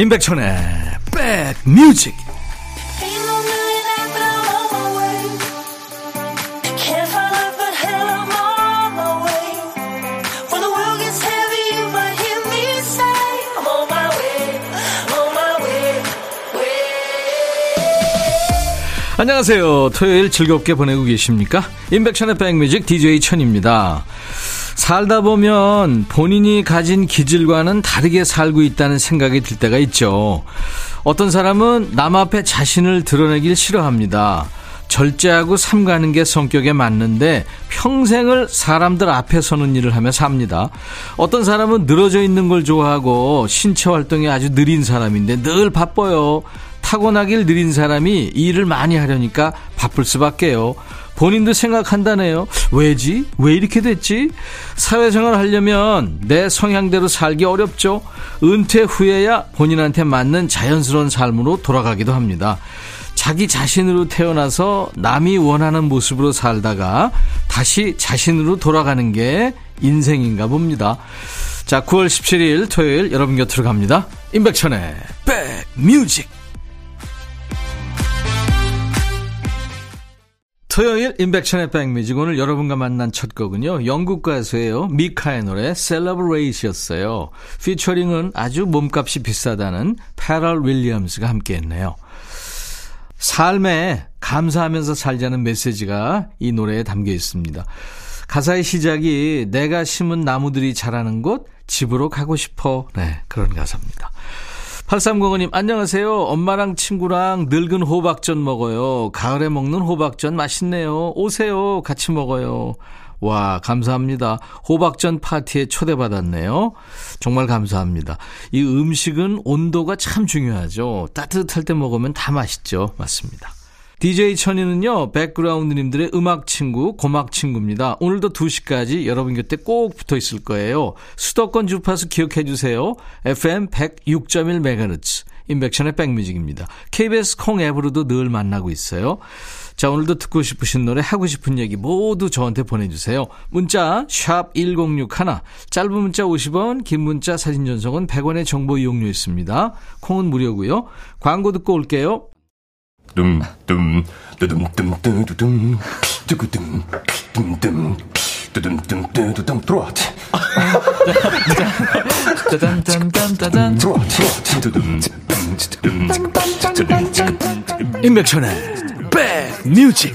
임백천의 백뮤직 안녕하세요. 토요일 즐겁게 보내고 계십니까? 임백천의 백뮤직 DJ 천입니다. 살다 보면 본인이 가진 기질과는 다르게 살고 있다는 생각이 들 때가 있죠. 어떤 사람은 남 앞에 자신을 드러내길 싫어합니다. 절제하고 삼가는 게 성격에 맞는데 평생을 사람들 앞에 서는 일을 하며 삽니다. 어떤 사람은 늘어져 있는 걸 좋아하고 신체 활동이 아주 느린 사람인데 늘 바빠요. 타고나길 느린 사람이 일을 많이 하려니까 바쁠 수밖에요. 본인도 생각한다네요. 왜지? 왜 이렇게 됐지? 사회생활 하려면 내 성향대로 살기 어렵죠. 은퇴 후에야 본인한테 맞는 자연스러운 삶으로 돌아가기도 합니다. 자기 자신으로 태어나서 남이 원하는 모습으로 살다가 다시 자신으로 돌아가는 게 인생인가 봅니다. 자, 9월 17일 토요일 여러분 곁으로 갑니다. 임백천의 백뮤직. 토요일 인백션의 백뮤직 오늘 여러분과 만난 첫 곡은요. 영국 가수예요. 미카의 노래 Celebrate이었어요. 피처링은 아주 몸값이 비싸다는 패럴 윌리엄스가 함께했네요. 삶에 감사하면서 살자는 메시지가 이 노래에 담겨 있습니다. 가사의 시작이 내가 심은 나무들이 자라는 곳 집으로 가고 싶어. 네, 그런 가사입니다. 8305님, 안녕하세요. 엄마랑 친구랑 늙은 호박전 먹어요. 가을에 먹는 호박전 맛있네요. 오세요. 같이 먹어요. 와, 감사합니다. 호박전 파티에 초대받았네요. 정말 감사합니다. 이 음식은 온도가 참 중요하죠. 따뜻할 때 먹으면 다 맛있죠. 맞습니다. DJ 천이는요, 백그라운드님들의 음악 친구, 고막 친구입니다. 오늘도 2시까지 여러분 곁에 꼭 붙어 있을 거예요. 수도권 주파수 기억해 주세요. FM 106.1MHz. 인백션의 백뮤직입니다. KBS 콩 앱으로도 늘 만나고 있어요. 자, 오늘도 듣고 싶으신 노래, 하고 싶은 얘기 모두 저한테 보내주세요. 문자, 샵 1061, 짧은 문자 50원, 긴 문자 사진 전송은 100원의 정보 이용료 있습니다. 콩은 무료고요 광고 듣고 올게요. 둠둠 두둠둠두둠. 두구둠 둠둠. 두둠둠두둠. 들어와 임백천의 백뮤직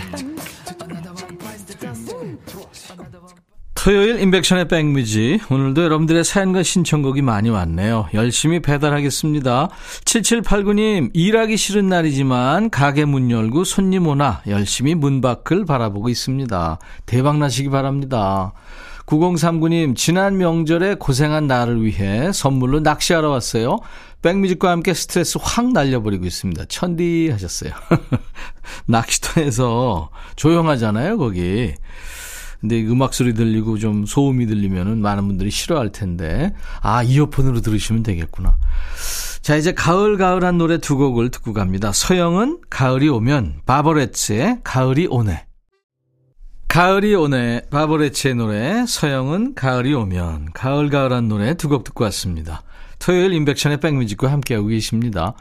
토요일 인백션의 백뮤지 오늘도 여러분들의 사연과 신청곡이 많이 왔네요. 열심히 배달하겠습니다. 7789님 일하기 싫은 날이지만 가게 문 열고 손님 오나 열심히 문 밖을 바라보고 있습니다. 대박 나시기 바랍니다. 9039님 지난 명절에 고생한 나를 위해 선물로 낚시하러 왔어요. 백뮤직과 함께 스트레스 확 날려버리고 있습니다. 천디 하셨어요. 낚시터에서 조용하잖아요 거기. 근데 음악 소리 들리고 좀 소음이 들리면은 많은 분들이 싫어할 텐데 아 이어폰으로 들으시면 되겠구나. 자 이제 가을 가을한 노래 두 곡을 듣고 갑니다. 서영은 가을이 오면 바버레츠의 가을이 오네. 가을이 오네 바버레츠의 노래 서영은 가을이 오면 가을 가을한 노래 두 곡 듣고 왔습니다. 토요일 인백션의 백뮤직과 함께하고 계십니다.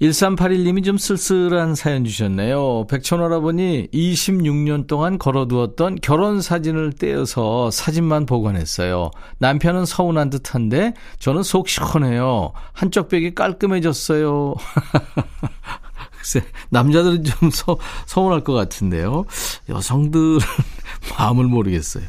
1381님이 좀 쓸쓸한 사연 주셨네요. 백천할아버니 26년 동안 걸어두었던 결혼 사진을 떼어서 사진만 보관했어요. 남편은 서운한 듯한데 저는 속 시원해요. 한쪽 벽이 깔끔해졌어요. 글쎄, 남자들은 좀 서, 서운할 것 같은데요. 여성들은 마음을 모르겠어요.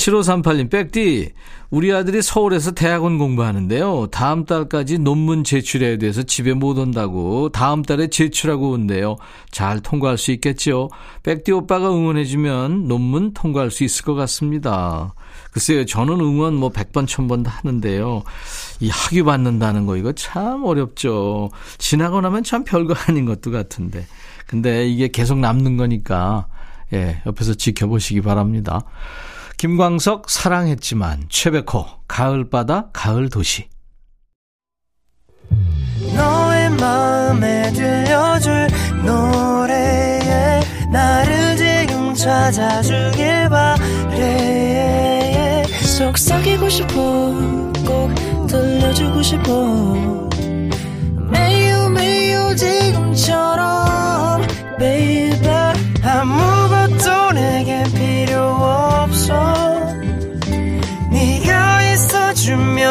7538님, 백디, 우리 아들이 서울에서 대학원 공부하는데요. 다음 달까지 논문 제출해야 돼서 집에 못 온다고 다음 달에 제출하고 온대요. 잘 통과할 수 있겠죠? 백디 오빠가 응원해주면 논문 통과할 수 있을 것 같습니다. 글쎄요, 저는 응원 뭐 100번, 1000번 다 하는데요. 이 학위 받는다는 거 이거 참 어렵죠. 지나고 나면 참 별거 아닌 것도 같은데. 근데 이게 계속 남는 거니까, 예, 옆에서 지켜보시기 바랍니다. 김광석 사랑했지만 최백호 가을바다 가을도시. 너의 마음에 들려줄 노래에 나를 지금 찾아주길 바래 속삭이고 싶어 꼭 들려주고 싶어. 매우 매우 지금처럼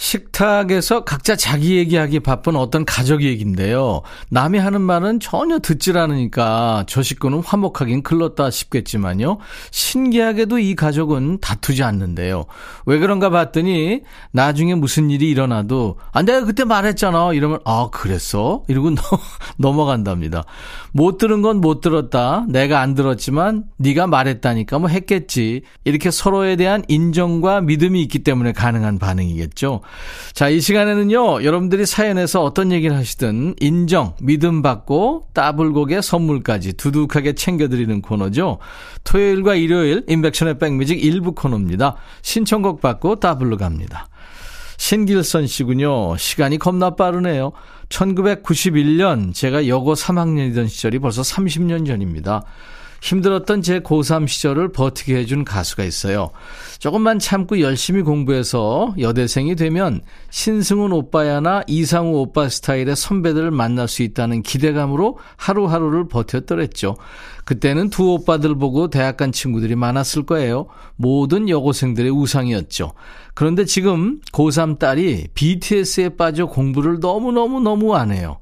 식탁에서 각자 자기 얘기하기 바쁜 어떤 가족 얘기인데요. 남이 하는 말은 전혀 듣질 않으니까 저 식구는 화목하긴 글렀다 싶겠지만요. 신기하게도 이 가족은 다투지 않는데요. 왜 그런가 봤더니 나중에 무슨 일이 일어나도 아 내가 그때 말했잖아 이러면 아 그랬어? 이러고 넘어간답니다. 못 들은 건 못 들었다. 내가 안 들었지만 네가 말했다니까 뭐 했겠지. 이렇게 서로에 대한 인정과 믿음이 있기 때문에 가능한 반응이겠죠. 자, 이 시간에는요, 여러분들이 사연에서 어떤 얘기를 하시든 인정, 믿음 받고 따블곡의 선물까지 두둑하게 챙겨드리는 코너죠. 토요일과 일요일 인백션의 백뮤직 일부 코너입니다. 신청곡 받고 따블로 갑니다. 신길선 씨군요. 시간이 겁나 빠르네요. 1991년 제가 여고 3학년이던 시절이 벌써 30년 전입니다. 힘들었던 제 고3 시절을 버티게 해준 가수가 있어요. 조금만 참고 열심히 공부해서 여대생이 되면 신승훈 오빠야나 이상우 오빠 스타일의 선배들을 만날 수 있다는 기대감으로 하루하루를 버텼더랬죠. 그때는 두 오빠들 보고 대학 간 친구들이 많았을 거예요. 모든 여고생들의 우상이었죠. 그런데 지금 고3 딸이 BTS에 빠져 공부를 너무너무너무 안 해요.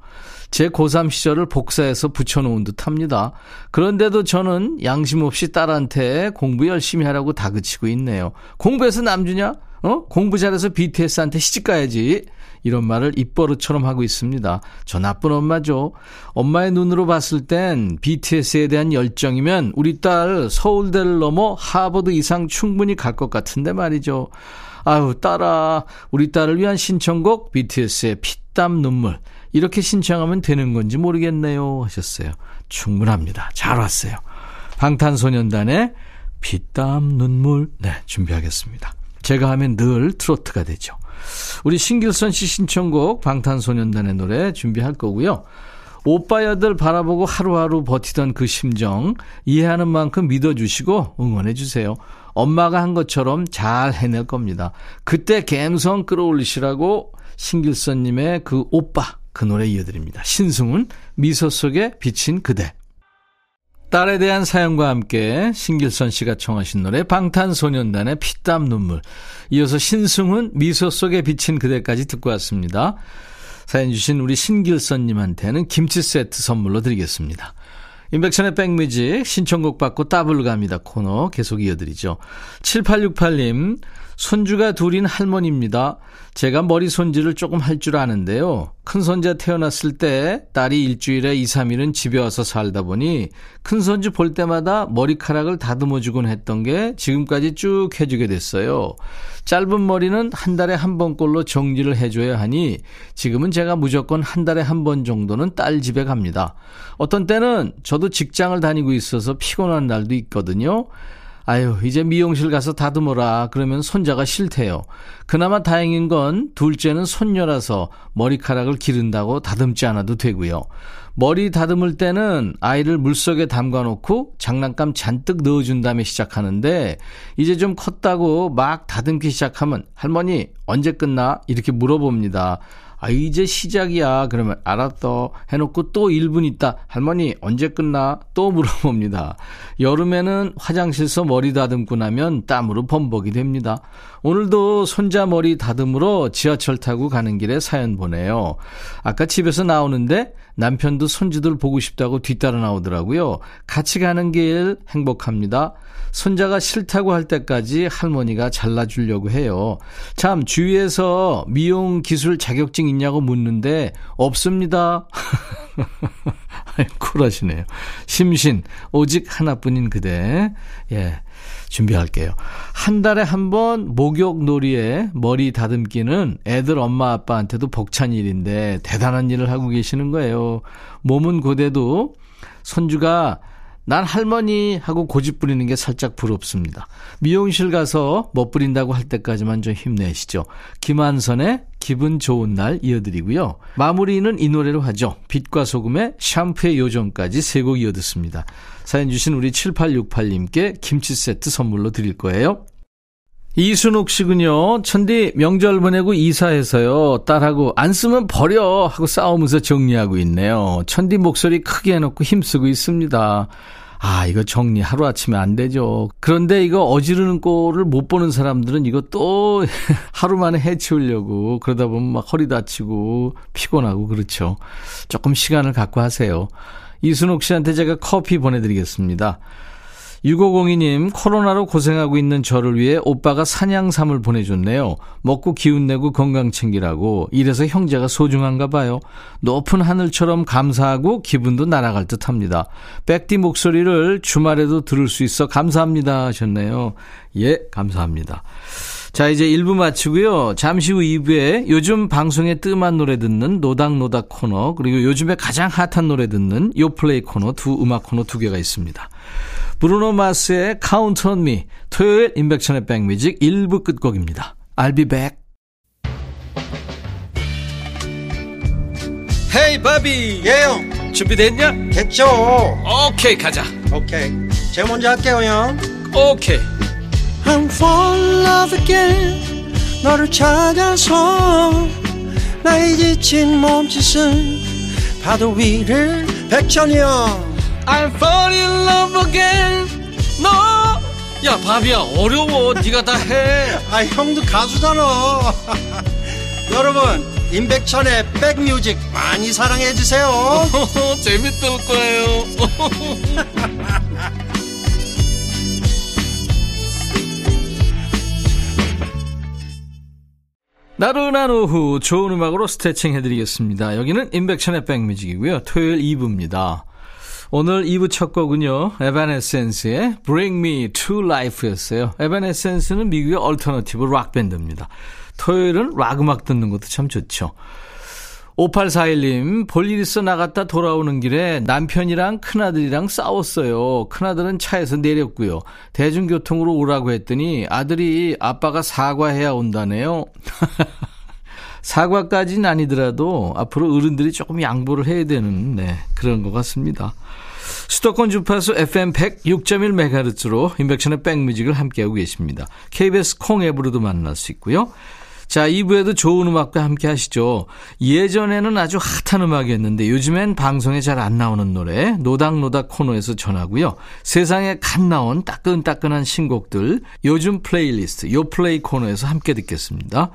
제 고3 시절을 복사해서 붙여놓은 듯 합니다. 그런데도 저는 양심 없이 딸한테 공부 열심히 하라고 다그치고 있네요. 공부해서 남주냐? 어? 공부 잘해서 BTS한테 시집 가야지. 이런 말을 입버릇처럼 하고 있습니다. 저 나쁜 엄마죠. 엄마의 눈으로 봤을 땐 BTS에 대한 열정이면 우리 딸 서울대를 넘어 하버드 이상 충분히 갈 것 같은데 말이죠. 아유, 딸아. 우리 딸을 위한 신청곡 BTS의 피땀 눈물. 이렇게 신청하면 되는 건지 모르겠네요. 하셨어요. 충분합니다. 잘 왔어요. 방탄소년단의 피땀 눈물. 네, 준비하겠습니다. 제가 하면 늘 트로트가 되죠. 우리 신길선 씨 신청곡 방탄소년단의 노래 준비할 거고요. 오빠야들 바라보고 하루하루 버티던 그 심정 이해하는 만큼 믿어주시고 응원해주세요. 엄마가 한 것처럼 잘 해낼 겁니다. 그때 갬성 끌어올리시라고 신길선님의 그 오빠 그 노래 이어드립니다. 신승훈 미소 속에 비친 그대 딸에 대한 사연과 함께 신길선 씨가 청하신 노래 방탄소년단의 피땀 눈물 이어서 신승훈 미소 속에 비친 그대까지 듣고 왔습니다. 사연 주신 우리 신길선님한테는 김치 세트 선물로 드리겠습니다. 인백션의 백뮤직 신청곡 받고 따블로 갑니다 코너 계속 이어드리죠. 7868님 손주가 둘인 할머니입니다. 제가 머리 손질을 조금 할 줄 아는데요. 큰 손자 태어났을 때 딸이 일주일에 2, 3일은 집에 와서 살다 보니 큰 손주 볼 때마다 머리카락을 다듬어 주곤 했던 게 지금까지 쭉 해주게 됐어요. 짧은 머리는 한 달에 한 번꼴로 정리를 해줘야 하니 지금은 제가 무조건 한 달에 한 번 정도는 딸 집에 갑니다. 어떤 때는 저도 직장을 다니고 있어서 피곤한 날도 있거든요. 아유, 이제 미용실 가서 다듬어라. 그러면 손자가 싫대요. 그나마 다행인 건 둘째는 손녀라서 머리카락을 기른다고 다듬지 않아도 되고요. 머리 다듬을 때는 아이를 물속에 담가 놓고 장난감 잔뜩 넣어준 다음에 시작하는데 이제 좀 컸다고 막 다듬기 시작하면 할머니 언제 끝나? 이렇게 물어봅니다. 아, 이제 시작이야. 그러면 알았어. 해놓고 또 1분 있다. 할머니, 언제 끝나? 또 물어봅니다. 여름에는 화장실서 머리 다듬고 나면 땀으로 범벅이 됩니다. 오늘도 손자 머리 다듬으러 지하철 타고 가는 길에 사연 보내요. 아까 집에서 나오는데 남편도 손주들 보고 싶다고 뒤따라 나오더라고요. 같이 가는 길 행복합니다. 손자가 싫다고 할 때까지 할머니가 잘라주려고 해요. 참, 주위에서 미용 기술 자격증 있냐고 묻는데, 없습니다. 쿨하시네요. 심신, 오직 하나뿐인 그대. 예. 준비할게요. 한 달에 한 번 목욕 놀이에 머리 다듬기는 애들 엄마 아빠한테도 벅찬 일인데 대단한 일을 하고 계시는 거예요. 몸은 고대도 손주가 난 할머니 하고 고집 부리는 게 살짝 부럽습니다. 미용실 가서 멋부린다고 할 때까지만 좀 힘내시죠. 김한선의 기분 좋은 날 이어드리고요. 마무리는 이 노래로 하죠. 빛과 소금의 샴푸의 요정까지 세 곡 이어듣습니다. 사연 주신 우리 7868님께 김치 세트 선물로 드릴 거예요. 이순옥 씨군요. 천디 명절 보내고 이사해서요. 딸하고 안 쓰면 버려 하고 싸우면서 정리하고 있네요. 천디 목소리 크게 해놓고 힘쓰고 있습니다. 아, 이거 정리 하루아침에 안 되죠. 그런데 이거 어지르는 꼴을 못 보는 사람들은 이거 또 하루 만에 해치우려고 그러다 보면 막 허리 다치고 피곤하고 그렇죠. 조금 시간을 갖고 하세요. 이순옥 씨한테 제가 커피 보내드리겠습니다. 6502님, 코로나로 고생하고 있는 저를 위해 오빠가 산양삼을 보내줬네요. 먹고 기운내고 건강 챙기라고. 이래서 형제가 소중한가 봐요. 높은 하늘처럼 감사하고 기분도 날아갈 듯 합니다. 백디 목소리를 주말에도 들을 수 있어 감사합니다 하셨네요. 예, 감사합니다. 자, 이제 1부 마치고요. 잠시 후 2부에 요즘 방송에 뜸한 노래 듣는 노닥노닥 코너, 그리고 요즘에 가장 핫한 노래 듣는 요플레이 코너 두 음악 코너 두 개가 있습니다. 브루노 마스의 Count on Me 토요일 인백천의 백뮤직 1부 끝곡입니다. I'll be back. 헤이 바비! 예영! 준비됐냐? 됐죠. 오케이 가자. 오케이. 제가 먼저 할게요 형. 오케이. I'm fall in love again. 너를 찾아서 나의 지친 몸짓은 파도 위를 백천이 형 I'm fall in love again 너야 바비야 어려워 네가 다 해 아 형도 가수잖아 여러분 임백천의 백뮤직 많이 사랑해 주세요 재밌을 거예요 나른한 오후 좋은 음악으로 스트레칭 해드리겠습니다. 여기는 임백천의 백뮤직이고요. 토요일 2부입니다. 오늘 2부 첫 곡은요. Evanescence의 Bring Me to Life였어요. Evanescence는 미국의 alternative rock 밴드입니다. 토요일은 락 음악 듣는 것도 참 좋죠. 5841님, 볼일 있어 나갔다 돌아오는 길에 남편이랑 큰아들이랑 싸웠어요. 큰아들은 차에서 내렸고요. 대중교통으로 오라고 했더니 아들이 아빠가 사과해야 온다네요. 사과까지는 아니더라도 앞으로 어른들이 조금 양보를 해야 되는, 네, 그런 것 같습니다. 수도권 주파수 FM 106.1MHz로 인백션의 백뮤직을 함께하고 계십니다. KBS 콩 앱으로도 만날 수 있고요. 자, 2부에도 좋은 음악과 함께 하시죠. 예전에는 아주 핫한 음악이었는데 요즘엔 방송에 잘 안 나오는 노래 노닥노닥 코너에서 전하고요. 세상에 갓 나온 따끈따끈한 신곡들 요즘 플레이리스트 요플레이 코너에서 함께 듣겠습니다.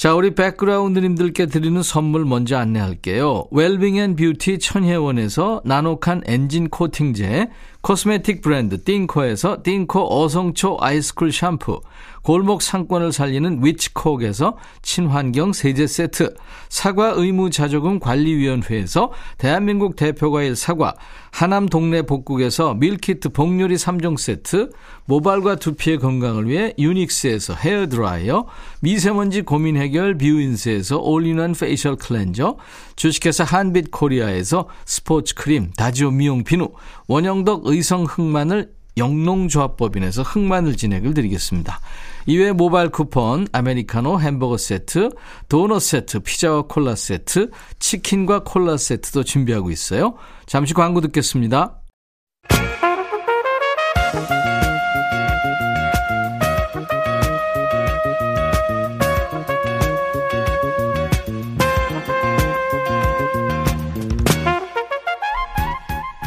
자, 우리 백그라운드님들께 드리는 선물 먼저 안내할게요. 웰빙 and beauty 천혜원에서 나노칸 엔진 코팅제, cosmetic 브랜드 띵코에서 띵코 어성초 ice cool 샴푸, 골목 상권을 살리는 위치콕에서 친환경 세제 세트, 사과 의무 자조금 관리위원회에서 대한민국 대표과일 사과, 하남 동네 복국에서 meal kit 복요리 3종 세트, 모발과 두피의 건강을 위해 유닉스에서 헤어드라이어, 미세먼지 고민 해결 뷰인스에서 all-in-one facial cleanser, 주식회사 한빛 코리아에서 스포츠 크림, 다지오 미용 비누, 원형덕 의성 흑마늘 영농조합법인에서 흑마늘 진액을 드리겠습니다. 이외에 모바일 쿠폰, 아메리카노 햄버거 세트, 도넛 세트, 피자와 콜라 세트, 치킨과 콜라 세트도 준비하고 있어요. 잠시 광고 듣겠습니다.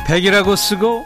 백이라고 쓰고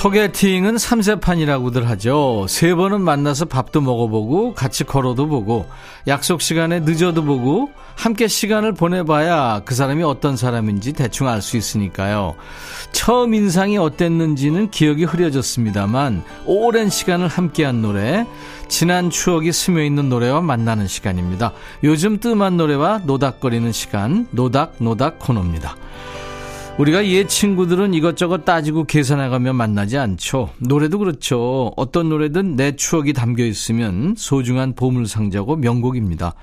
소개팅은 삼세판이라고들 하죠. 세 번은 만나서 밥도 먹어보고 같이 걸어도 보고 약속 시간에 늦어도 보고 함께 시간을 보내봐야 그 사람이 어떤 사람인지 대충 알 수 있으니까요. 처음 인상이 어땠는지는 기억이 흐려졌습니다만 오랜 시간을 함께한 노래, 지난 추억이 스며있는 노래와 만나는 시간입니다. 요즘 뜸한 노래와 노닥거리는 시간, 노닥노닥 코너입니다. 우리가 옛 친구들은 이것저것 따지고 계산해가며 만나지 않죠. 노래도 그렇죠. 어떤 노래든 내 추억이 담겨 있으면 소중한 보물상자고 명곡입니다.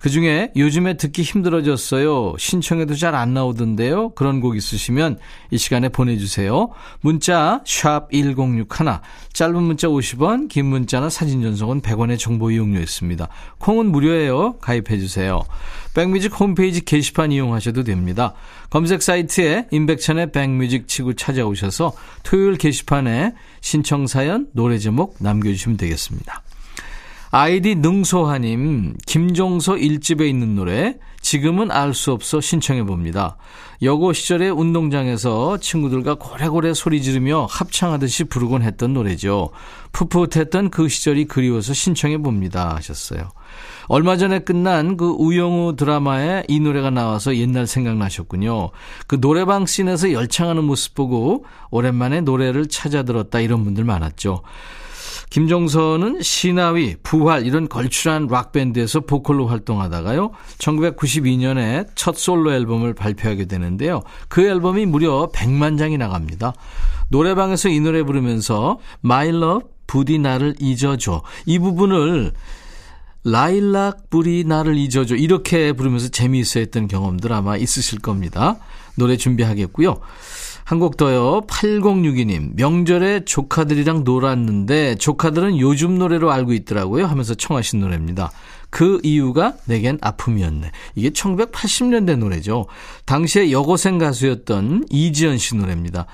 그 중에 요즘에 듣기 힘들어졌어요. 신청해도 잘 안 나오던데요. 그런 곡 있으시면 이 시간에 보내주세요. 문자 1061, 짧은 문자 50원, 긴 문자나 사진 전송은 100원의 정보 이용료 있습니다. 콩은 무료예요. 가입해주세요. 백뮤직 홈페이지 게시판 이용하셔도 됩니다. 검색 사이트에 임백천의 백뮤직 치고 찾아오셔서 토요일 게시판에 신청 사연, 노래 제목 남겨주시면 되겠습니다. 아이디 능소하님, 김종서 일집에 있는 노래, 지금은 알 수 없어 신청해 봅니다. 여고 시절에 운동장에서 친구들과 고래고래 소리 지르며 합창하듯이 부르곤 했던 노래죠. 풋풋했던 그 시절이 그리워서 신청해 봅니다. 하셨어요. 얼마 전에 끝난 그 우영우 드라마에 이 노래가 나와서 옛날 생각나셨군요. 그 노래방 씬에서 열창하는 모습 보고 오랜만에 노래를 찾아 들었다 이런 분들 많았죠. 김종서는 시나위, 부활 이런 걸출한 락밴드에서 보컬로 활동하다가요. 1992년에 첫 솔로 앨범을 발표하게 되는데요. 그 앨범이 무려 100만 장이 나갑니다. 노래방에서 이 노래 부르면서 My Love, 부디 나를 잊어줘. 이 부분을 라일락 불이 나를 잊어줘. 이렇게 부르면서 재미있어 했던 경험들 아마 있으실 겁니다. 노래 준비하겠고요. 한 곡 더요. 8062님. 명절에 조카들이랑 놀았는데 조카들은 요즘 노래로 알고 있더라고요 하면서 청하신 노래입니다. 그 이유가 내겐 아픔이었네. 이게 1980년대 노래죠. 당시에 여고생 가수였던 이지연 씨 노래입니다.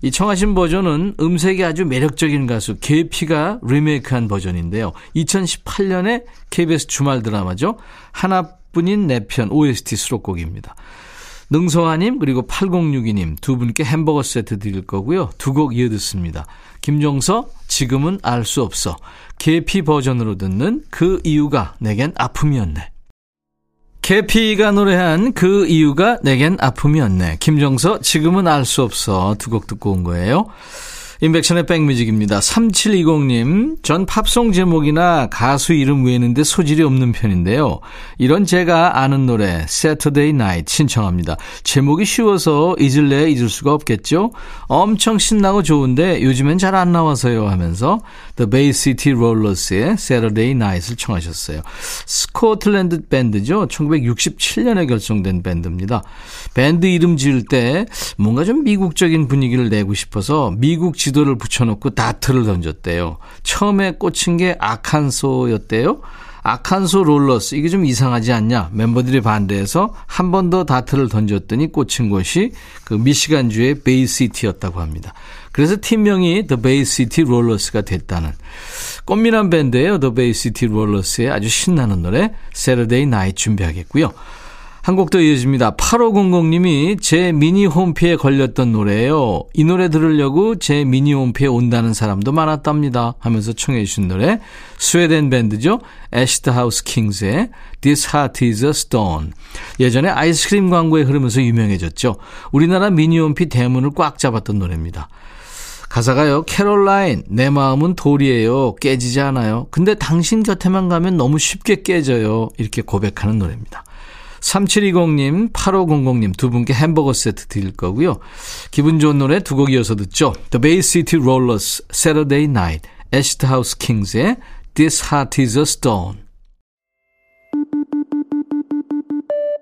이 청하신 버전은 음색이 아주 매력적인 가수 계피가 리메이크한 버전인데요. 2018년에 KBS 주말 드라마죠. 하나뿐인 내 편 OST 수록곡입니다. 능성아님 그리고 8062님 두 분께 햄버거 세트 드릴 거고요. 두 곡 이어 듣습니다. 김종서 지금은 알 수 없어. 계피 버전으로 듣는 그 이유가 내겐 아픔이었네. 계피가 노래한 그 이유가 내겐 아픔이었네. 김종서 지금은 알 수 없어 두 곡 듣고 온 거예요. 인백션의 백뮤직입니다. 3720님, 전 팝송 제목이나 가수 이름 외는데 소질이 없는 편인데요. 이런 제가 아는 노래, Saturday Night 신청합니다. 제목이 쉬워서 잊을래 잊을 수가 없겠죠? 엄청 신나고 좋은데 요즘엔 잘 안 나와서요 하면서 The Bay City Rollers의 Saturday Night을 청하셨어요. 스코틀랜드 밴드죠. 1967년에 결성된 밴드입니다. 밴드 이름 지을 때 뭔가 좀 미국적인 분위기를 내고 싶어서 미국 지도 지도를 붙여놓고 다트를 던졌대요. 처음에 꽂힌 게 아칸소였대요. 아칸소 롤러스 이게 좀 이상하지 않냐 멤버들이 반대해서 한 번 더 다트를 던졌더니 꽂힌 곳이 그 미시간주의 베이시티였다고 합니다. 그래서 팀명이 Bay City Rollers가 됐다는 꽃미남 밴드예요. Bay City Rollers의 아주 신나는 노래 Saturday Night 준비하겠고요. 한 곡 더 이어집니다. 8500님이 제 미니 홈피에 걸렸던 노래예요. 이 노래 들으려고 제 미니 홈피에 온다는 사람도 많았답니다. 하면서 청해 주신 노래 스웨덴 밴드죠. Acid House Kings의 This Heart is a Stone. 예전에 아이스크림 광고에 흐르면서 유명해졌죠. 우리나라 미니 홈피 대문을 꽉 잡았던 노래입니다. 가사가요. 캐롤라인, 내 마음은 돌이에요. 깨지지 않아요. 근데 당신 곁에만 가면 너무 쉽게 깨져요. 이렇게 고백하는 노래입니다. 3720님, 8500님 두 분께 햄버거 세트 드릴 거고요. 기분 좋은 노래 두 곡 이어서 듣죠. The Bay City Rollers, Saturday Night, Ashed House Kings의 This Heart is a Stone.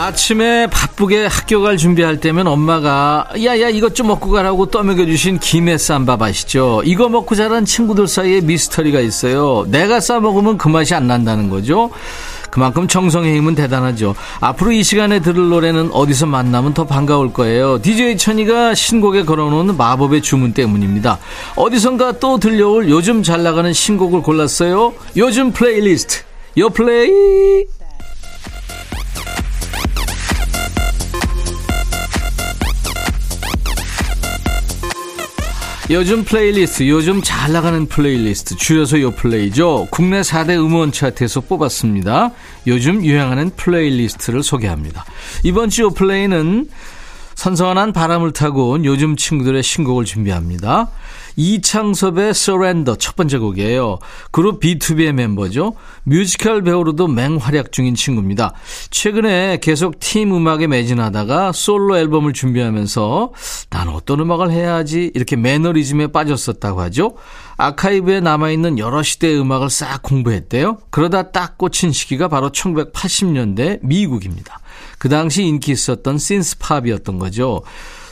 아침에 바쁘게 학교 갈 준비할 때면 엄마가 야야 이것 좀 먹고 가라고 떠먹여 주신 김에 싼 밥 아시죠? 이거 먹고 자란 친구들 사이에 미스터리가 있어요. 내가 싸 먹으면 그 맛이 안 난다는 거죠. 그만큼 정성의 힘은 대단하죠. 앞으로 이 시간에 들을 노래는 어디서 만나면 더 반가울 거예요. DJ 천이가 신곡에 걸어놓은 마법의 주문 때문입니다. 어디선가 또 들려올 요즘 잘 나가는 신곡을 골랐어요. 요즘 플레이리스트. 요 플레이. 요즘 플레이리스트, 요즘 잘 나가는 플레이리스트, 줄여서 요 플레이죠. 국내 4대 음원 차트에서 뽑았습니다. 요즘 유행하는 playlist를 소개합니다. 이번 주 요 플레이는 선선한 바람을 타고 온 요즘 친구들의 신곡을 준비합니다. 이창섭의 Surrender 첫 번째 곡이에요. 그룹 BTOB의 멤버죠. 뮤지컬 배우로도 맹활약 중인 친구입니다. 최근에 계속 팀 음악에 매진하다가 솔로 앨범을 준비하면서 난 어떤 음악을 해야 하지 이렇게 매너리즘에 빠졌었다고 하죠. 아카이브에 남아있는 여러 시대의 음악을 싹 공부했대요. 그러다 딱 꽂힌 시기가 바로 1980년대 미국입니다. 그 당시 인기 있었던 synth-pop이었던 거죠.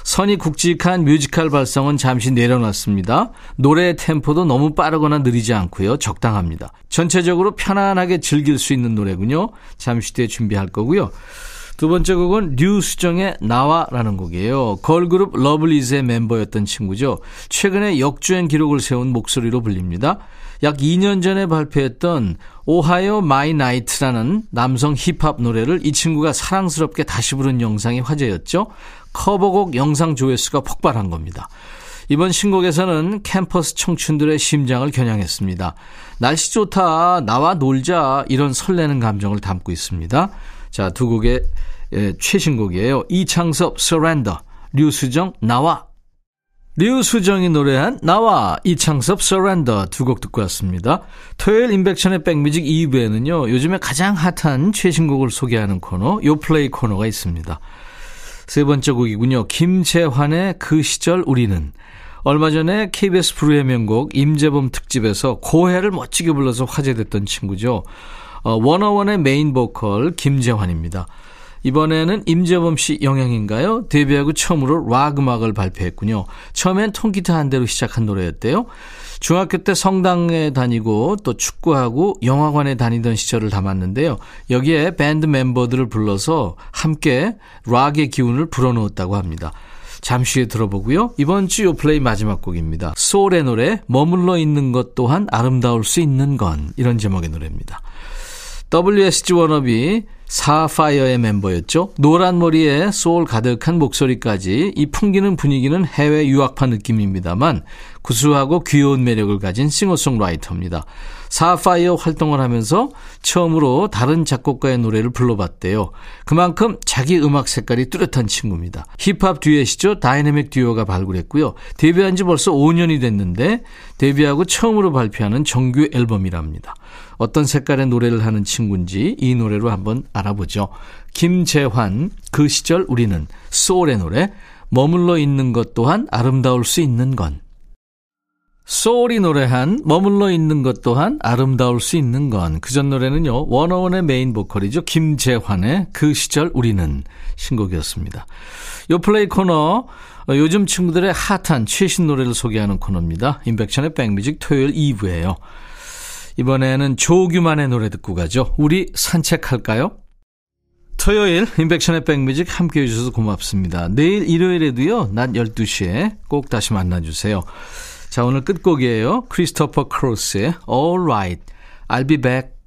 선이 굵직한 뮤지컬 발성은 잠시 내려놨습니다. 노래의 템포도 너무 빠르거나 느리지 않고요. 적당합니다. 전체적으로 편안하게 즐길 수 있는 노래군요. 잠시 뒤에 준비할 거고요. 두 번째 곡은 류수정의 나와라는 곡이에요. 걸그룹 러블리즈의 멤버였던 친구죠. 최근에 역주행 기록을 세운 목소리로 불립니다. 약 2년 전에 발표했던 Ohayo My Night라는 남성 힙합 노래를 이 친구가 사랑스럽게 다시 부른 영상이 화제였죠. 커버곡 영상 조회수가 폭발한 겁니다. 이번 신곡에서는 캠퍼스 청춘들의 심장을 겨냥했습니다. 날씨 좋다, 나와 놀자, 이런 설레는 감정을 담고 있습니다. 자, 두 곡의 예, 최신곡이에요. 이창섭, Surrender, 류수정, 나와. 류수정이 노래한 나와 이창섭 Surrender 두곡 듣고 왔습니다. 토요일 인백션의 백뮤직 2부에는요. 요즘에 가장 핫한 최신곡을 소개하는 코너 요플레이 코너가 있습니다. 세 번째 곡이군요. 김재환의 그 시절 우리는 얼마 전에 KBS 불후의 명곡 임재범 특집에서 고해를 멋지게 불러서 화제됐던 친구죠. 어, 워너원의 메인 보컬 김재환입니다. 이번에는 임재범 씨 영향인가요? 데뷔하고 처음으로 락 음악을 발표했군요. 처음엔 통기타 한 대로 시작한 노래였대요. 중학교 때 성당에 다니고 또 축구하고 영화관에 다니던 시절을 담았는데요. 여기에 밴드 멤버들을 불러서 함께 락의 기운을 불어넣었다고 합니다. 잠시 후에 들어보고요. 이번 주 요플레이 마지막 곡입니다. 쏠의 노래 머물러 있는 것 또한 아름다울 수 있는 건 이런 제목의 노래입니다. WSG 워너비 사파이어의 멤버였죠. 노란 머리에 소울 가득한 목소리까지 이 풍기는 분위기는 해외 유학파 느낌입니다만 구수하고 귀여운 매력을 가진 싱어송라이터입니다. 사파이어 활동을 하면서 처음으로 다른 작곡가의 노래를 불러봤대요. 그만큼 자기 음악 색깔이 뚜렷한 친구입니다. 힙합 듀엣이죠. 다이내믹 듀오가 발굴했고요. 데뷔한 지 벌써 5년이 됐는데 데뷔하고 처음으로 발표하는 정규 앨범이랍니다. 어떤 색깔의 노래를 하는 친구인지 이 노래로 한번 알아보죠. 김재환, 그 시절 우리는 소울의 노래, 머물러 있는 것 또한 아름다울 수 있는 건. 쏠이 노래한 머물러 있는 것 또한 아름다울 수 있는 건. 그 전 노래는요, 워너원의 메인 보컬이죠. 김재환의 그 시절 우리는 신곡이었습니다. 요 플레이 코너, 요즘 친구들의 핫한 최신 노래를 소개하는 코너입니다. 임백천의 백뮤직 토요일 2부예요. 이번에는 조규만의 노래 듣고 가죠. 우리 산책할까요? 토요일 임백천의 백뮤직 함께 해 주셔서 고맙습니다. 내일 일요일에도요. 낮 12시에 꼭 다시 만나주세요. 자 오늘 끝곡이에요. 크리스토퍼 크로스의 All Right, I'll be back.